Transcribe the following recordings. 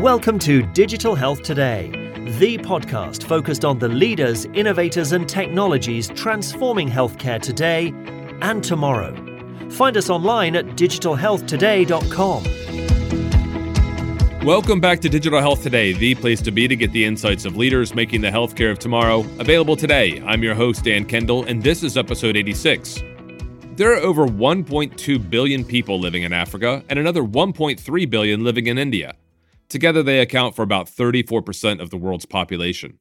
Welcome to Digital Health Today, the podcast focused on the leaders, innovators, and technologies transforming healthcare today and tomorrow. Find us online at digitalhealthtoday.com. Welcome back to Digital Health Today, the place to be to get the insights of leaders making the healthcare of tomorrow available today. I'm your host, Dan Kendall, and this is episode 86. There are over 1.2 billion people living in Africa and another 1.3 billion living in India. Together, they account for about 34% of the world's population.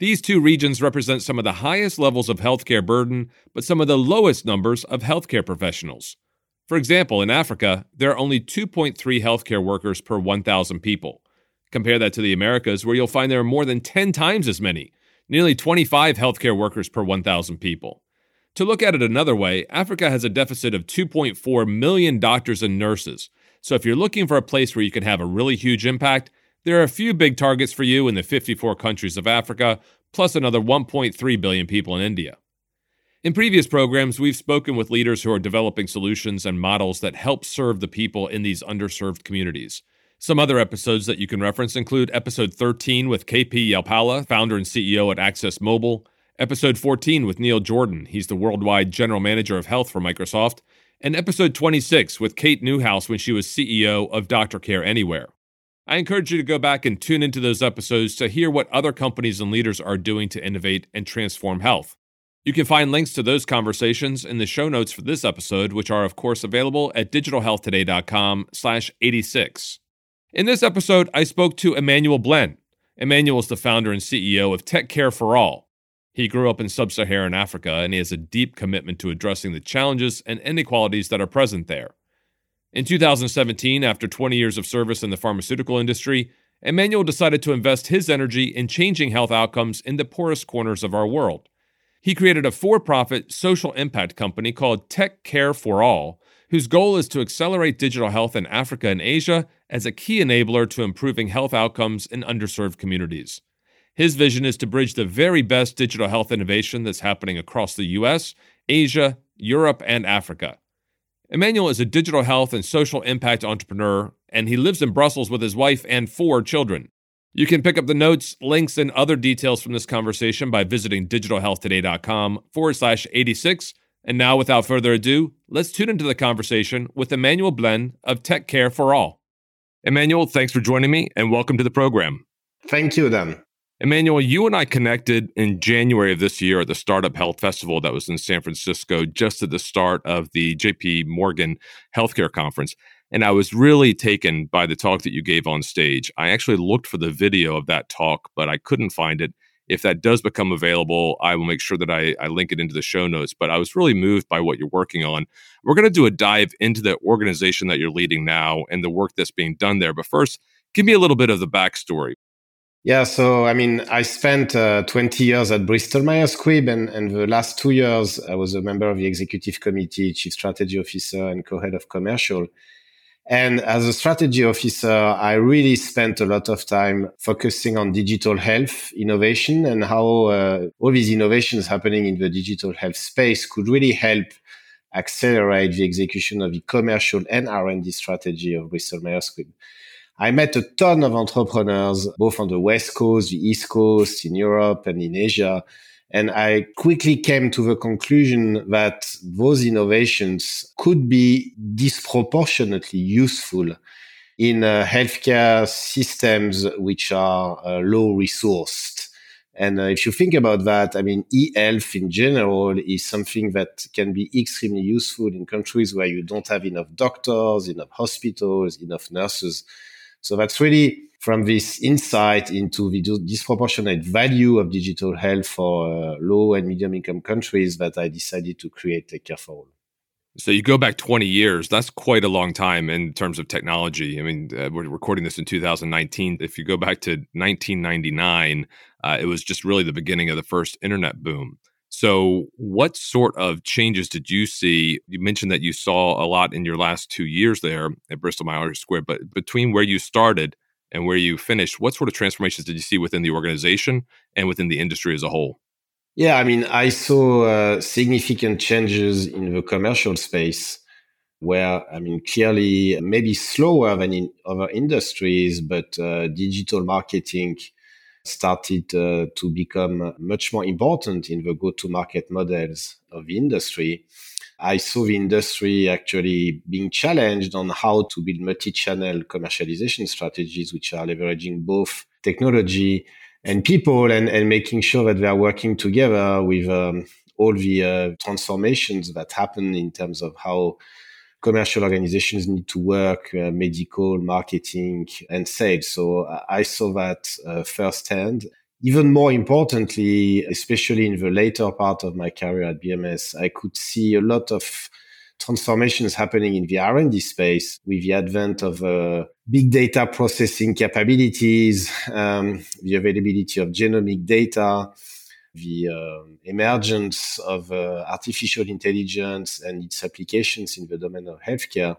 These two regions represent some of the highest levels of healthcare burden, but some of the lowest numbers of healthcare professionals. For example, in Africa, there are only 2.3 healthcare workers per 1,000 people. Compare that to the Americas, where you'll find there are more than 10 times as many, nearly 25 healthcare workers per 1,000 people. To look at it another way, Africa has a deficit of 2.4 million doctors and nurses, so if you're looking for a place where you can have a really huge impact, there are a few big targets for you in the 54 countries of Africa, plus another 1.3 billion people in India. In previous programs, we've spoken with leaders who are developing solutions and models that help serve the people in these underserved communities. Some other episodes that you can reference include episode 13 with KP Yalpala, founder and CEO at Access Mobile, episode 14 with Neil Jordan, he's the worldwide general manager of health for Microsoft, and episode 26 with Kate Newhouse when she was CEO of Doctor Care Anywhere. I encourage you to go back and tune into those episodes to hear what other companies and leaders are doing to innovate and transform health. You can find links to those conversations in the show notes for this episode, which are of course available at digitalhealthtoday.com slash 86. In this episode, I spoke to Emmanuel Blin. Emmanuel is the founder and CEO of Tech Care for All, he grew up in sub Saharan Africa and he has a deep commitment to addressing the challenges and inequalities that are present there. In 2017, after 20 years of service in the pharmaceutical industry, Emmanuel decided to invest his energy in changing health outcomes in the poorest corners of our world. He created a for profit social impact company called Tech Care for All, whose goal is to accelerate digital health in Africa and Asia as a key enabler to improving health outcomes in underserved communities. His vision is to bridge the very best digital health innovation that's happening across the US, Asia, Europe, and Africa. Emmanuel is a digital health and social impact entrepreneur, and he lives in Brussels with his wife and four children. You can pick up the notes, links, and other details from this conversation by visiting digitalhealthtoday.com forward slash 86. And now, without further ado, let's tune into the conversation with Emmanuel Blin of Tech Care for All. Emmanuel, thanks for joining me and welcome to the program. Thank you, Dan. Emmanuel, you and I connected in January of this year at the Startup Health Festival that was in San Francisco, just at the start of the JP Morgan Healthcare Conference. And I was really taken by the talk that you gave on stage. I actually looked for the video of that talk, but I couldn't find it. If that does become available, I will make sure that I, I link it into the show notes. But I was really moved by what you're working on. We're going to do a dive into the organization that you're leading now and the work that's being done there. But first, give me a little bit of the backstory. Yeah, so I mean, I spent uh, 20 years at Bristol Myers Squibb, and, and the last two years I was a member of the executive committee, chief strategy officer, and co head of commercial. And as a strategy officer, I really spent a lot of time focusing on digital health innovation and how uh, all these innovations happening in the digital health space could really help accelerate the execution of the commercial and R&D strategy of Bristol Myers Squibb. I met a ton of entrepreneurs, both on the West Coast, the East Coast, in Europe and in Asia. And I quickly came to the conclusion that those innovations could be disproportionately useful in uh, healthcare systems which are uh, low resourced. And uh, if you think about that, I mean, e-health in general is something that can be extremely useful in countries where you don't have enough doctors, enough hospitals, enough nurses. So that's really from this insight into the disproportionate value of digital health for uh, low and medium income countries that I decided to create Tech Care for All. So you go back 20 years. That's quite a long time in terms of technology. I mean, uh, we're recording this in 2019. If you go back to 1999, uh, it was just really the beginning of the first internet boom. So, what sort of changes did you see? You mentioned that you saw a lot in your last two years there at Bristol Myers Squibb, but between where you started and where you finished, what sort of transformations did you see within the organization and within the industry as a whole? Yeah, I mean, I saw uh, significant changes in the commercial space. where, I mean, clearly maybe slower than in other industries, but uh, digital marketing started uh, to become much more important in the go-to-market models of the industry. I saw the industry actually being challenged on how to build multi-channel commercialization strategies, which are leveraging both technology and people and, and making sure that they are working together with um, all the uh, transformations that happen in terms of how commercial organizations need to work, uh, medical, marketing, and sales. So I saw that uh, firsthand. Even more importantly, especially in the later part of my career at BMS, I could see a lot of transformations happening in the R&D space with the advent of uh, big data processing capabilities, um, the availability of genomic data, the uh, emergence of uh, artificial intelligence and its applications in the domain of healthcare,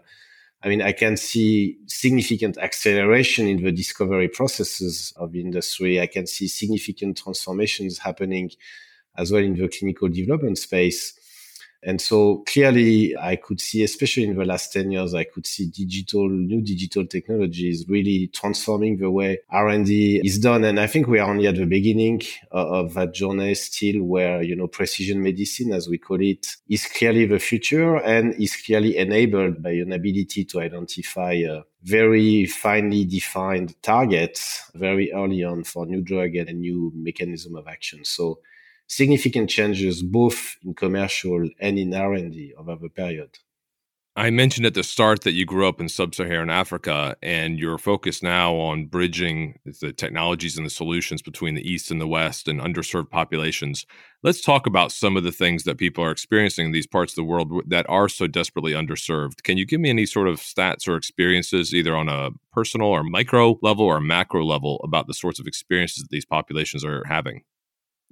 I mean, I can see significant acceleration in the discovery processes of the industry. I can see significant transformations happening as well in the clinical development space. And so clearly I could see, especially in the last 10 years, I could see digital, new digital technologies really transforming the way R&D is done. And I think we are only at the beginning of that journey still where, you know, precision medicine, as we call it, is clearly the future and is clearly enabled by an ability to identify uh, very finely defined targets very early on for new drug and a new mechanism of action. So significant changes both in commercial and in R&D over the period. I mentioned at the start that you grew up in sub-Saharan Africa and you're focused now on bridging the technologies and the solutions between the East and the West and underserved populations. Let's talk about some of the things that people are experiencing in these parts of the world that are so desperately underserved. Can you give me any sort of stats or experiences, either on a personal or micro level or macro level, about the sorts of experiences that these populations are having?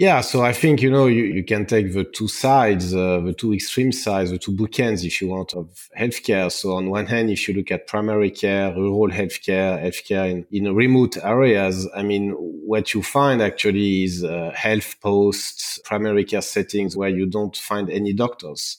Yeah, so I think you know you, you can take the two sides, uh, the two extreme sides, the two bookends, if you want, of healthcare. So on one hand, if you look at primary care, rural healthcare, healthcare in, in remote areas, I mean, what you find actually is uh, health posts, primary care settings where you don't find any doctors.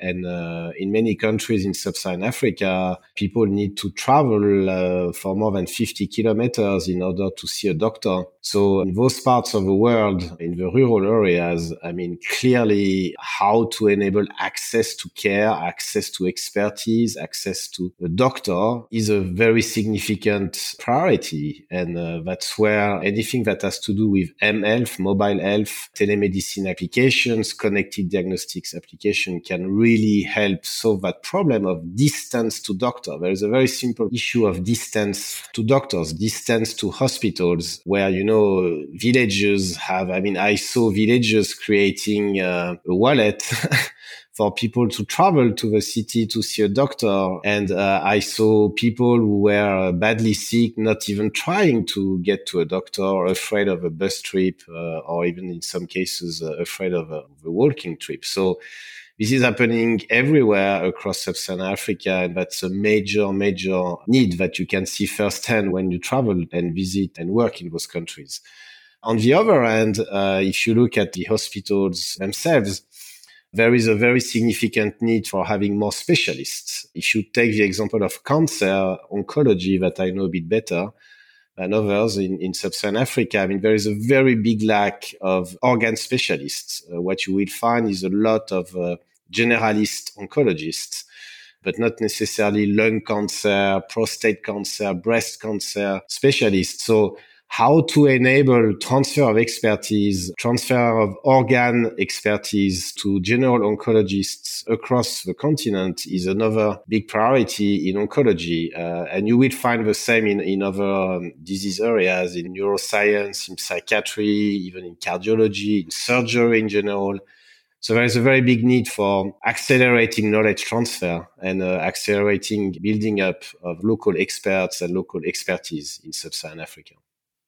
And uh, in many countries in sub-Saharan Africa, people need to travel uh, for more than 50 kilometers in order to see a doctor. So in those parts of the world, in the rural areas, I mean, clearly how to enable access to care, access to expertise, access to a doctor is a very significant priority. And uh, that's where anything that has to do with mHealth, mobile health, telemedicine applications, connected diagnostics application can really help solve that problem of distance to doctor. There is a very simple issue of distance to doctors, distance to hospitals where, you know, villages have, I mean, I saw villages creating uh, a wallet for people to travel to the city to see a doctor. And uh, I saw people who were badly sick, not even trying to get to a doctor, afraid of a bus trip, uh, or even in some cases, uh, afraid of a, of a walking trip. So, this is happening everywhere across sub-Saharan Africa, and that's a major, major need that you can see firsthand when you travel and visit and work in those countries. On the other hand, uh, if you look at the hospitals themselves, there is a very significant need for having more specialists. If you take the example of cancer oncology that I know a bit better than others in, in sub-Saharan Africa, I mean, there is a very big lack of organ specialists. Uh, what you will find is a lot of uh, generalist oncologists, but not necessarily lung cancer, prostate cancer, breast cancer specialists. So how to enable transfer of expertise, transfer of organ expertise to general oncologists across the continent is another big priority in oncology. Uh, and you will find the same in, in other um, disease areas, in neuroscience, in psychiatry, even in cardiology, in surgery in general. So there is a very big need for accelerating knowledge transfer and uh, accelerating building up of local experts and local expertise in sub-Saharan Africa.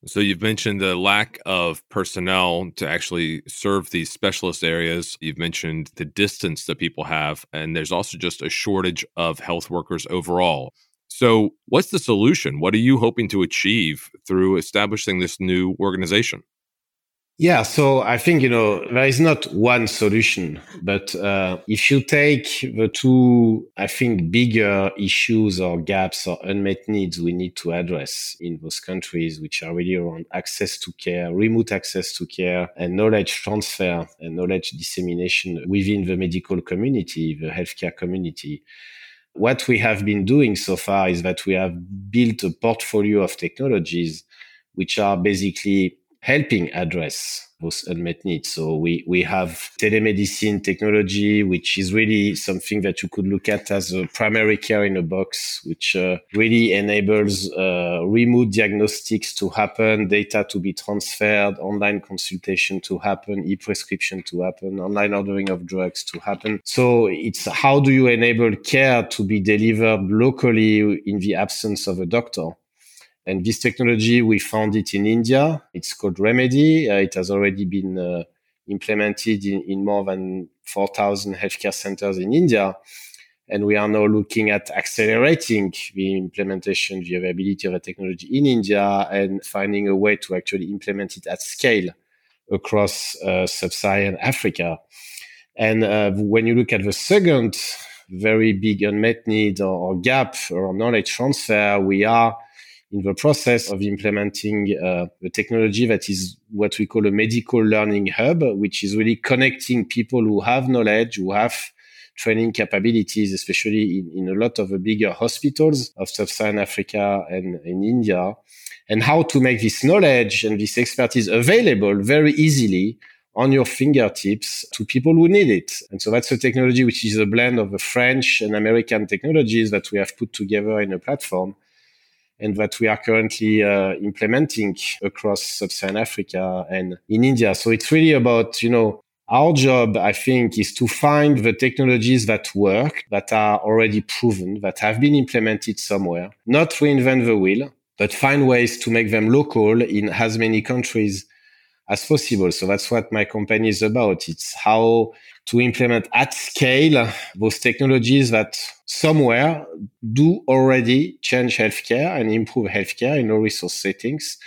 So you've mentioned the lack of personnel to actually serve these specialist areas. You've mentioned the distance that people have, and there's also just a shortage of health workers overall. So, what's the solution? What are you hoping to achieve through establishing this new organization? Yeah, so I think, you know, there is not one solution, but uh, if you take the two, I think, bigger issues or gaps or unmet needs we need to address in those countries, which are really around access to care, remote access to care, and knowledge transfer and knowledge dissemination within the medical community, the healthcare community. What we have been doing so far is that we have built a portfolio of technologies which are basically helping address those unmet needs. So we, we have telemedicine technology, which is really something that you could look at as a primary care in a box, which uh, really enables uh, remote diagnostics to happen, data to be transferred, online consultation to happen, e-prescription to happen, online ordering of drugs to happen. So it's how do you enable care to be delivered locally in the absence of a doctor? And this technology, we found it in India. It's called ReMeDi. Uh, it has already been uh, implemented in, in more than 4,000 healthcare centers in India. And we are now looking at accelerating the implementation, the availability of the technology in India and finding a way to actually implement it at scale across uh, sub-Saharan Africa. And uh, when you look at the second very big unmet need or, or gap or knowledge transfer, we are in the process of implementing uh, a technology that is what we call a medical learning hub, which is really connecting people who have knowledge, who have training capabilities, especially in, in a lot of the bigger hospitals of sub-Saharan Africa and in India, and how to make this knowledge and this expertise available very easily on your fingertips to people who need it. And so that's a technology which is a blend of the French and American technologies that we have put together in a platform and that we are currently uh, implementing across sub-Saharan Africa and in India. So it's really about, you know, our job, I think, is to find the technologies that work, that are already proven, that have been implemented somewhere, not reinvent the wheel, but find ways to make them local in as many countries as possible. So that's what my company is about. It's how to implement at scale those technologies that somewhere do already change healthcare and improve healthcare in low resource settings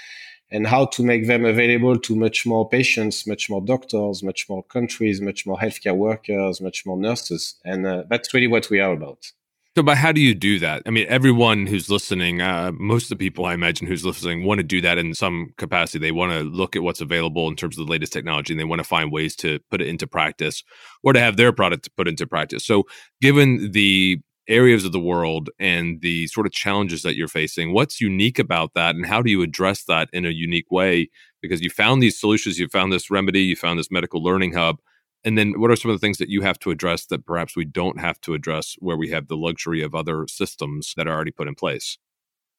and how to make them available to much more patients, much more doctors, much more countries, much more healthcare workers, much more nurses. And uh, that's really what we are about. So, but how do you do that? I mean, everyone who's listening, uh, most of the people I imagine who's listening want to do that in some capacity. They want to look at what's available in terms of the latest technology and they want to find ways to put it into practice or to have their product put into practice. So, given the areas of the world and the sort of challenges that you're facing, what's unique about that and how do you address that in a unique way? Because you found these solutions, you found this remedy, you found this medical learning hub and then what are some of the things that you have to address that perhaps we don't have to address where we have the luxury of other systems that are already put in place?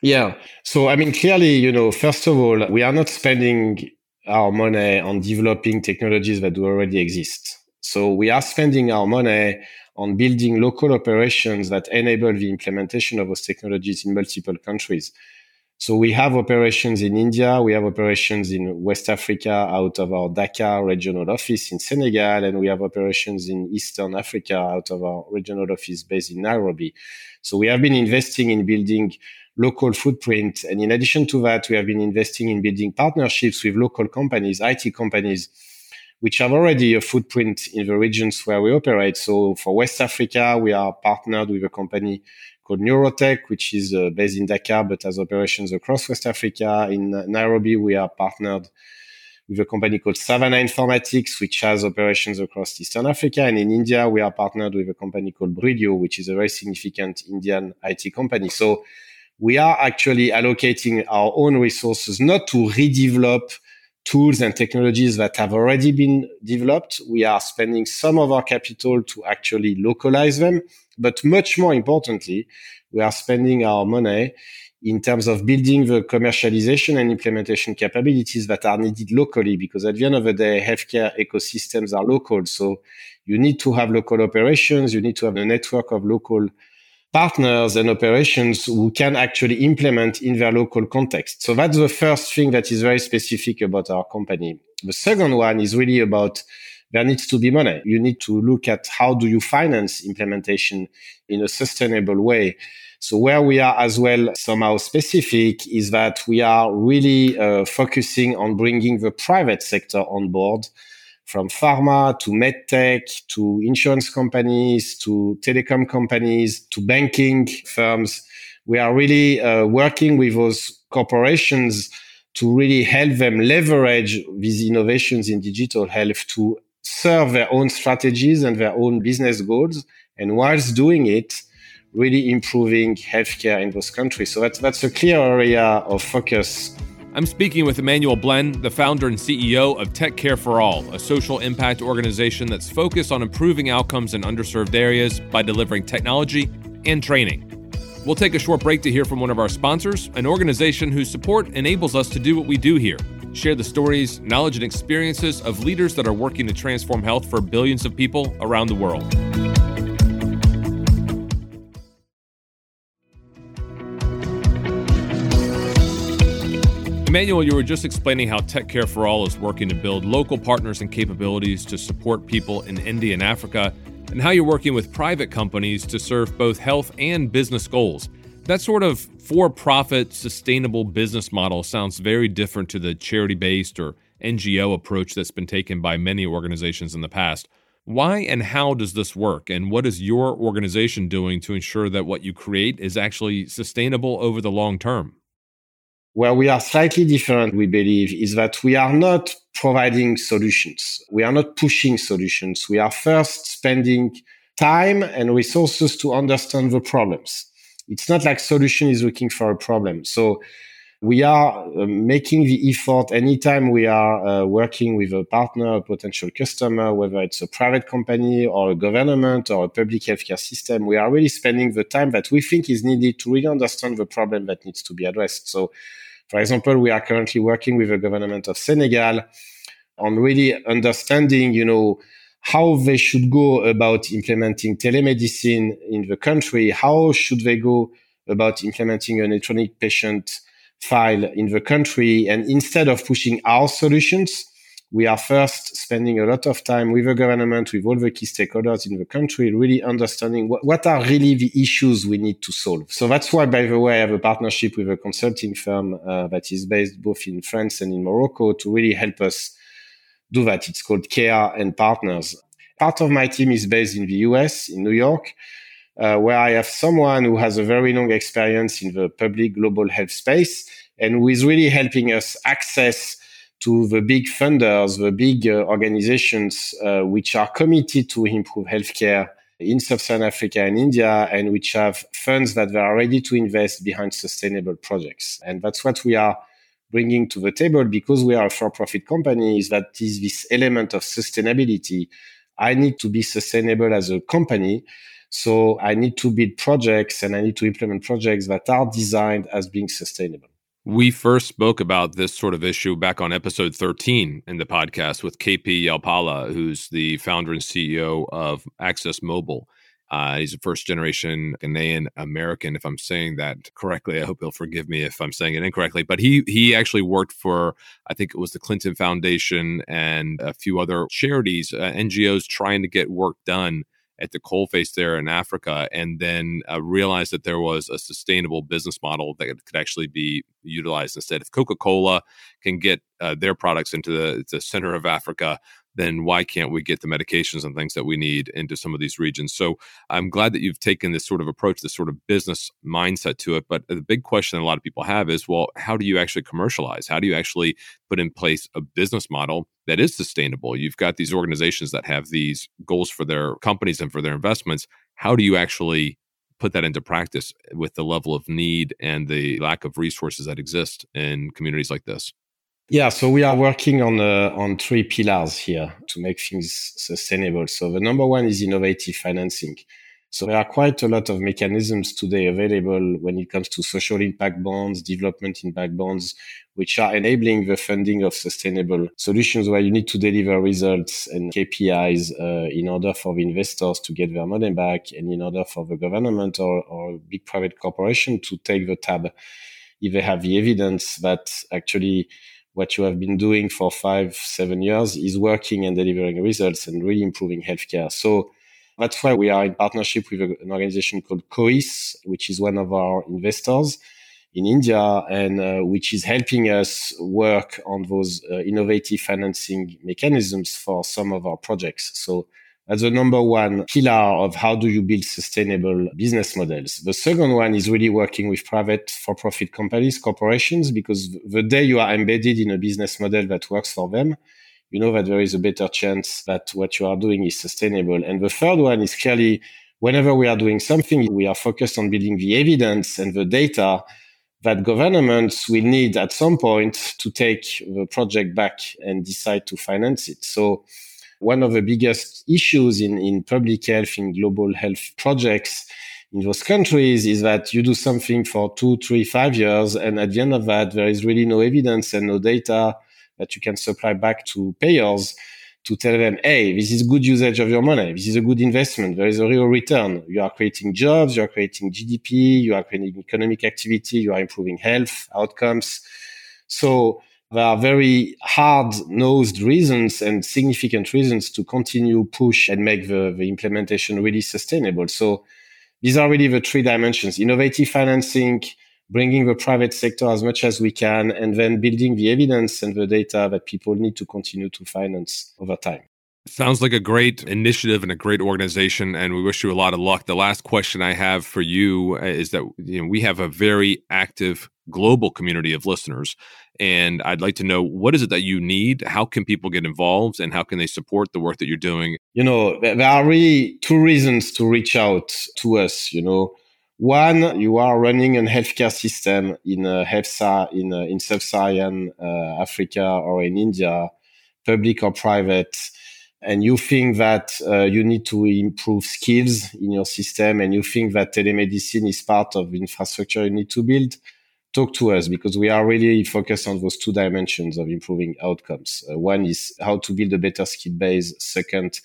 Yeah. So, I mean, clearly, you know, first of all, we are not spending our money on developing technologies that do already exist. So we are spending our money on building local operations that enable the implementation of those technologies in multiple countries. So we have operations in India, we have operations in West Africa out of our Dakar regional office in Senegal, and we have operations in Eastern Africa out of our regional office based in Nairobi. So we have been investing in building local footprint. And in addition to that, we have been investing in building partnerships with local companies, IT companies, which have already a footprint in the regions where we operate. So for West Africa, we are partnered with a company called Neurotech, which is uh, based in Dakar but has operations across West Africa. In Nairobi, we are partnered with a company called Savannah Informatics, which has operations across Eastern Africa. And in India, we are partnered with a company called Bridio, which is a very significant Indian IT company. So we are actually allocating our own resources not to redevelop tools and technologies that have already been developed. We are spending some of our capital to actually localize them but much more importantly, we are spending our money in terms of building the commercialization and implementation capabilities that are needed locally, because at the end of the day, healthcare ecosystems are local. So you need to have local operations. You need to have a network of local partners and operations who can actually implement in their local context. So that's the first thing that is very specific about our company. The second one is really about there needs to be money. You need to look at how do you finance implementation in a sustainable way. So where we are as well somehow specific is that we are really uh, focusing on bringing the private sector on board from pharma to medtech to insurance companies to telecom companies to banking firms. We are really uh, working with those corporations to really help them leverage these innovations in digital health to serve their own strategies and their own business goals. And whilst doing it, really improving healthcare in those countries. So that's, that's a clear area of focus. I'm speaking with Emmanuel Blin, the founder and CEO of Tech Care for All, a social impact organization that's focused on improving outcomes in underserved areas by delivering technology and training. We'll take a short break to hear from one of our sponsors, an organization whose support enables us to do what we do here share the stories, knowledge, and experiences of leaders that are working to transform health for billions of people around the world. Emmanuel, you were just explaining how Tech Care for All is working to build local partners and capabilities to support people in India and Africa, and how you're working with private companies to serve both health and business goals. That sort of for profit, sustainable business model sounds very different to the charity based or NGO approach that's been taken by many organizations in the past. Why and how does this work? And what is your organization doing to ensure that what you create is actually sustainable over the long term? Where we are slightly different, we believe, is that we are not providing solutions. We are not pushing solutions. We are first spending time and resources to understand the problems. It's not like solution is looking for a problem. So we are uh, making the effort anytime we are uh, working with a partner, a potential customer, whether it's a private company or a government or a public healthcare system, we are really spending the time that we think is needed to really understand the problem that needs to be addressed. So, for example, we are currently working with the government of Senegal on really understanding, you know, how they should go about implementing telemedicine in the country. How should they go about implementing an electronic patient file in the country? And instead of pushing our solutions, we are first spending a lot of time with the government, with all the key stakeholders in the country, really understanding what, what are really the issues we need to solve. So that's why, by the way, I have a partnership with a consulting firm uh, that is based both in France and in Morocco to really help us do that. It's called Care and Partners. Part of my team is based in the US, in New York, uh, where I have someone who has a very long experience in the public global health space and who is really helping us access to the big funders, the big uh, organizations uh, which are committed to improve healthcare in sub-Saharan Africa and India, and which have funds that they are ready to invest behind sustainable projects. And that's what we are bringing to the table because we are a for-profit company is that is this element of sustainability. I need to be sustainable as a company. So I need to build projects and I need to implement projects that are designed as being sustainable. We first spoke about this sort of issue back on episode 13 in the podcast with KP Yalpala, who's the founder and CEO of Access Mobile. Uh, he's a first generation Ghanaian American, if I'm saying that correctly. I hope he'll forgive me if I'm saying it incorrectly. But he he actually worked for, I think it was the Clinton Foundation and a few other charities, uh, NGOs, trying to get work done at the coalface there in Africa, and then uh, realized that there was a sustainable business model that could actually be utilized instead. If Coca Cola can get uh, their products into the, the center of Africa, then why can't we get the medications and things that we need into some of these regions? So I'm glad that you've taken this sort of approach, this sort of business mindset to it. But uh, the big question that a lot of people have is, well, how do you actually commercialize? How do you actually put in place a business model that is sustainable? You've got these organizations that have these goals for their companies and for their investments. How do you actually put that into practice with the level of need and the lack of resources that exist in communities like this? Yeah, so we are working on uh, on three pillars here to make things sustainable. So the number one is innovative financing. So there are quite a lot of mechanisms today available when it comes to social impact bonds, development impact bonds, which are enabling the funding of sustainable solutions where you need to deliver results and KPIs uh, in order for the investors to get their money back and in order for the government or, or big private corporation to take the tab if they have the evidence that actually what you have been doing for five, seven years is working and delivering results and really improving healthcare. So that's why we are in partnership with an organization called COIS, which is one of our investors in India and uh, which is helping us work on those uh, innovative financing mechanisms for some of our projects. So that's the number one pillar of how do you build sustainable business models. The second one is really working with private for profit companies, corporations, because the day you are embedded in a business model that works for them, you know that there is a better chance that what you are doing is sustainable. And the third one is clearly whenever we are doing something, we are focused on building the evidence and the data that governments will need at some point to take the project back and decide to finance it. So one of the biggest issues in, in public health, in global health projects in those countries is that you do something for two, three, five years. And at the end of that, there is really no evidence and no data that you can supply back to payers to tell them, hey, this is good usage of your money. This is a good investment. There is a real return. You are creating jobs. You are creating GDP. You are creating economic activity. You are improving health outcomes. So there are very hard nosed reasons and significant reasons to continue push and make the, the implementation really sustainable. So these are really the three dimensions, innovative financing, bringing the private sector as much as we can, and then building the evidence and the data that people need to continue to finance over time. Sounds like a great initiative and a great organization, and we wish you a lot of luck. The last question I have for you uh, is that you know we have a very active global community of listeners, and I'd like to know what is it that you need? How can people get involved, and how can they support the work that you're doing? You know, there are really two reasons to reach out to us. You know, one, you are running a healthcare system in uh, in uh, in sub-Saharan uh, Africa or in India, public or private and you think that uh, you need to improve skills in your system and you think that telemedicine is part of infrastructure you need to build, talk to us because we are really focused on those two dimensions of improving outcomes. Uh, one is how to build a better skill base. Second,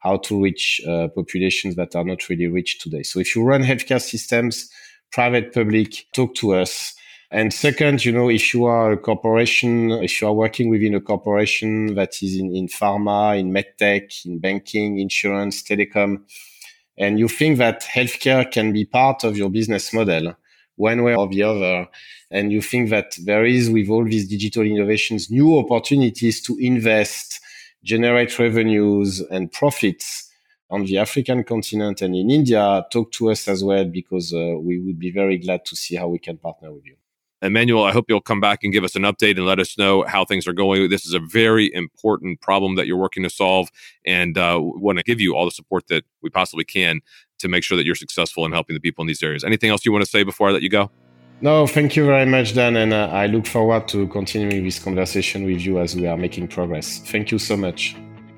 how to reach uh, populations that are not really reached today. So if you run healthcare systems, private, public, talk to us. And second, you know, if you are a corporation, if you are working within a corporation that is in, in pharma, in medtech, in banking, insurance, telecom, and you think that healthcare can be part of your business model one way or the other, and you think that there is with all these digital innovations, new opportunities to invest, generate revenues and profits on the African continent and in India, talk to us as well because uh, we would be very glad to see how we can partner with you. Emmanuel, I hope you'll come back and give us an update and let us know how things are going. This is a very important problem that you're working to solve, and uh, want to give you all the support that we possibly can to make sure that you're successful in helping the people in these areas. Anything else you want to say before I let you go? No, thank you very much, Dan, and uh, I look forward to continuing this conversation with you as we are making progress. Thank you so much.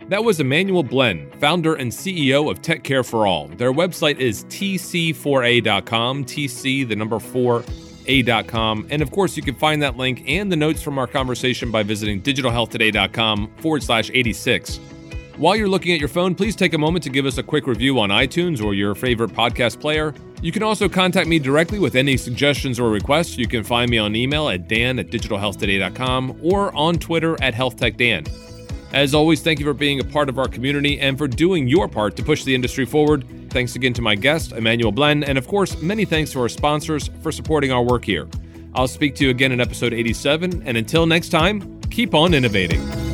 That was Emmanuel Blin, founder and CEO of Tech Care for All. Their website is tc4a.com, TC, the number four a.com. And of course, you can find that link and the notes from our conversation by visiting digitalhealthtoday.com forward slash 86. While you're looking at your phone, please take a moment to give us a quick review on iTunes or your favorite podcast player. You can also contact me directly with any suggestions or requests. You can find me on email at dan at digitalhealthtoday.com or on Twitter at healthtechdan. As always, thank you for being a part of our community and for doing your part to push the industry forward. Thanks again to my guest, Emmanuel Blin, and of course, many thanks to our sponsors for supporting our work here. I'll speak to you again in episode 87, and until next time, keep on innovating.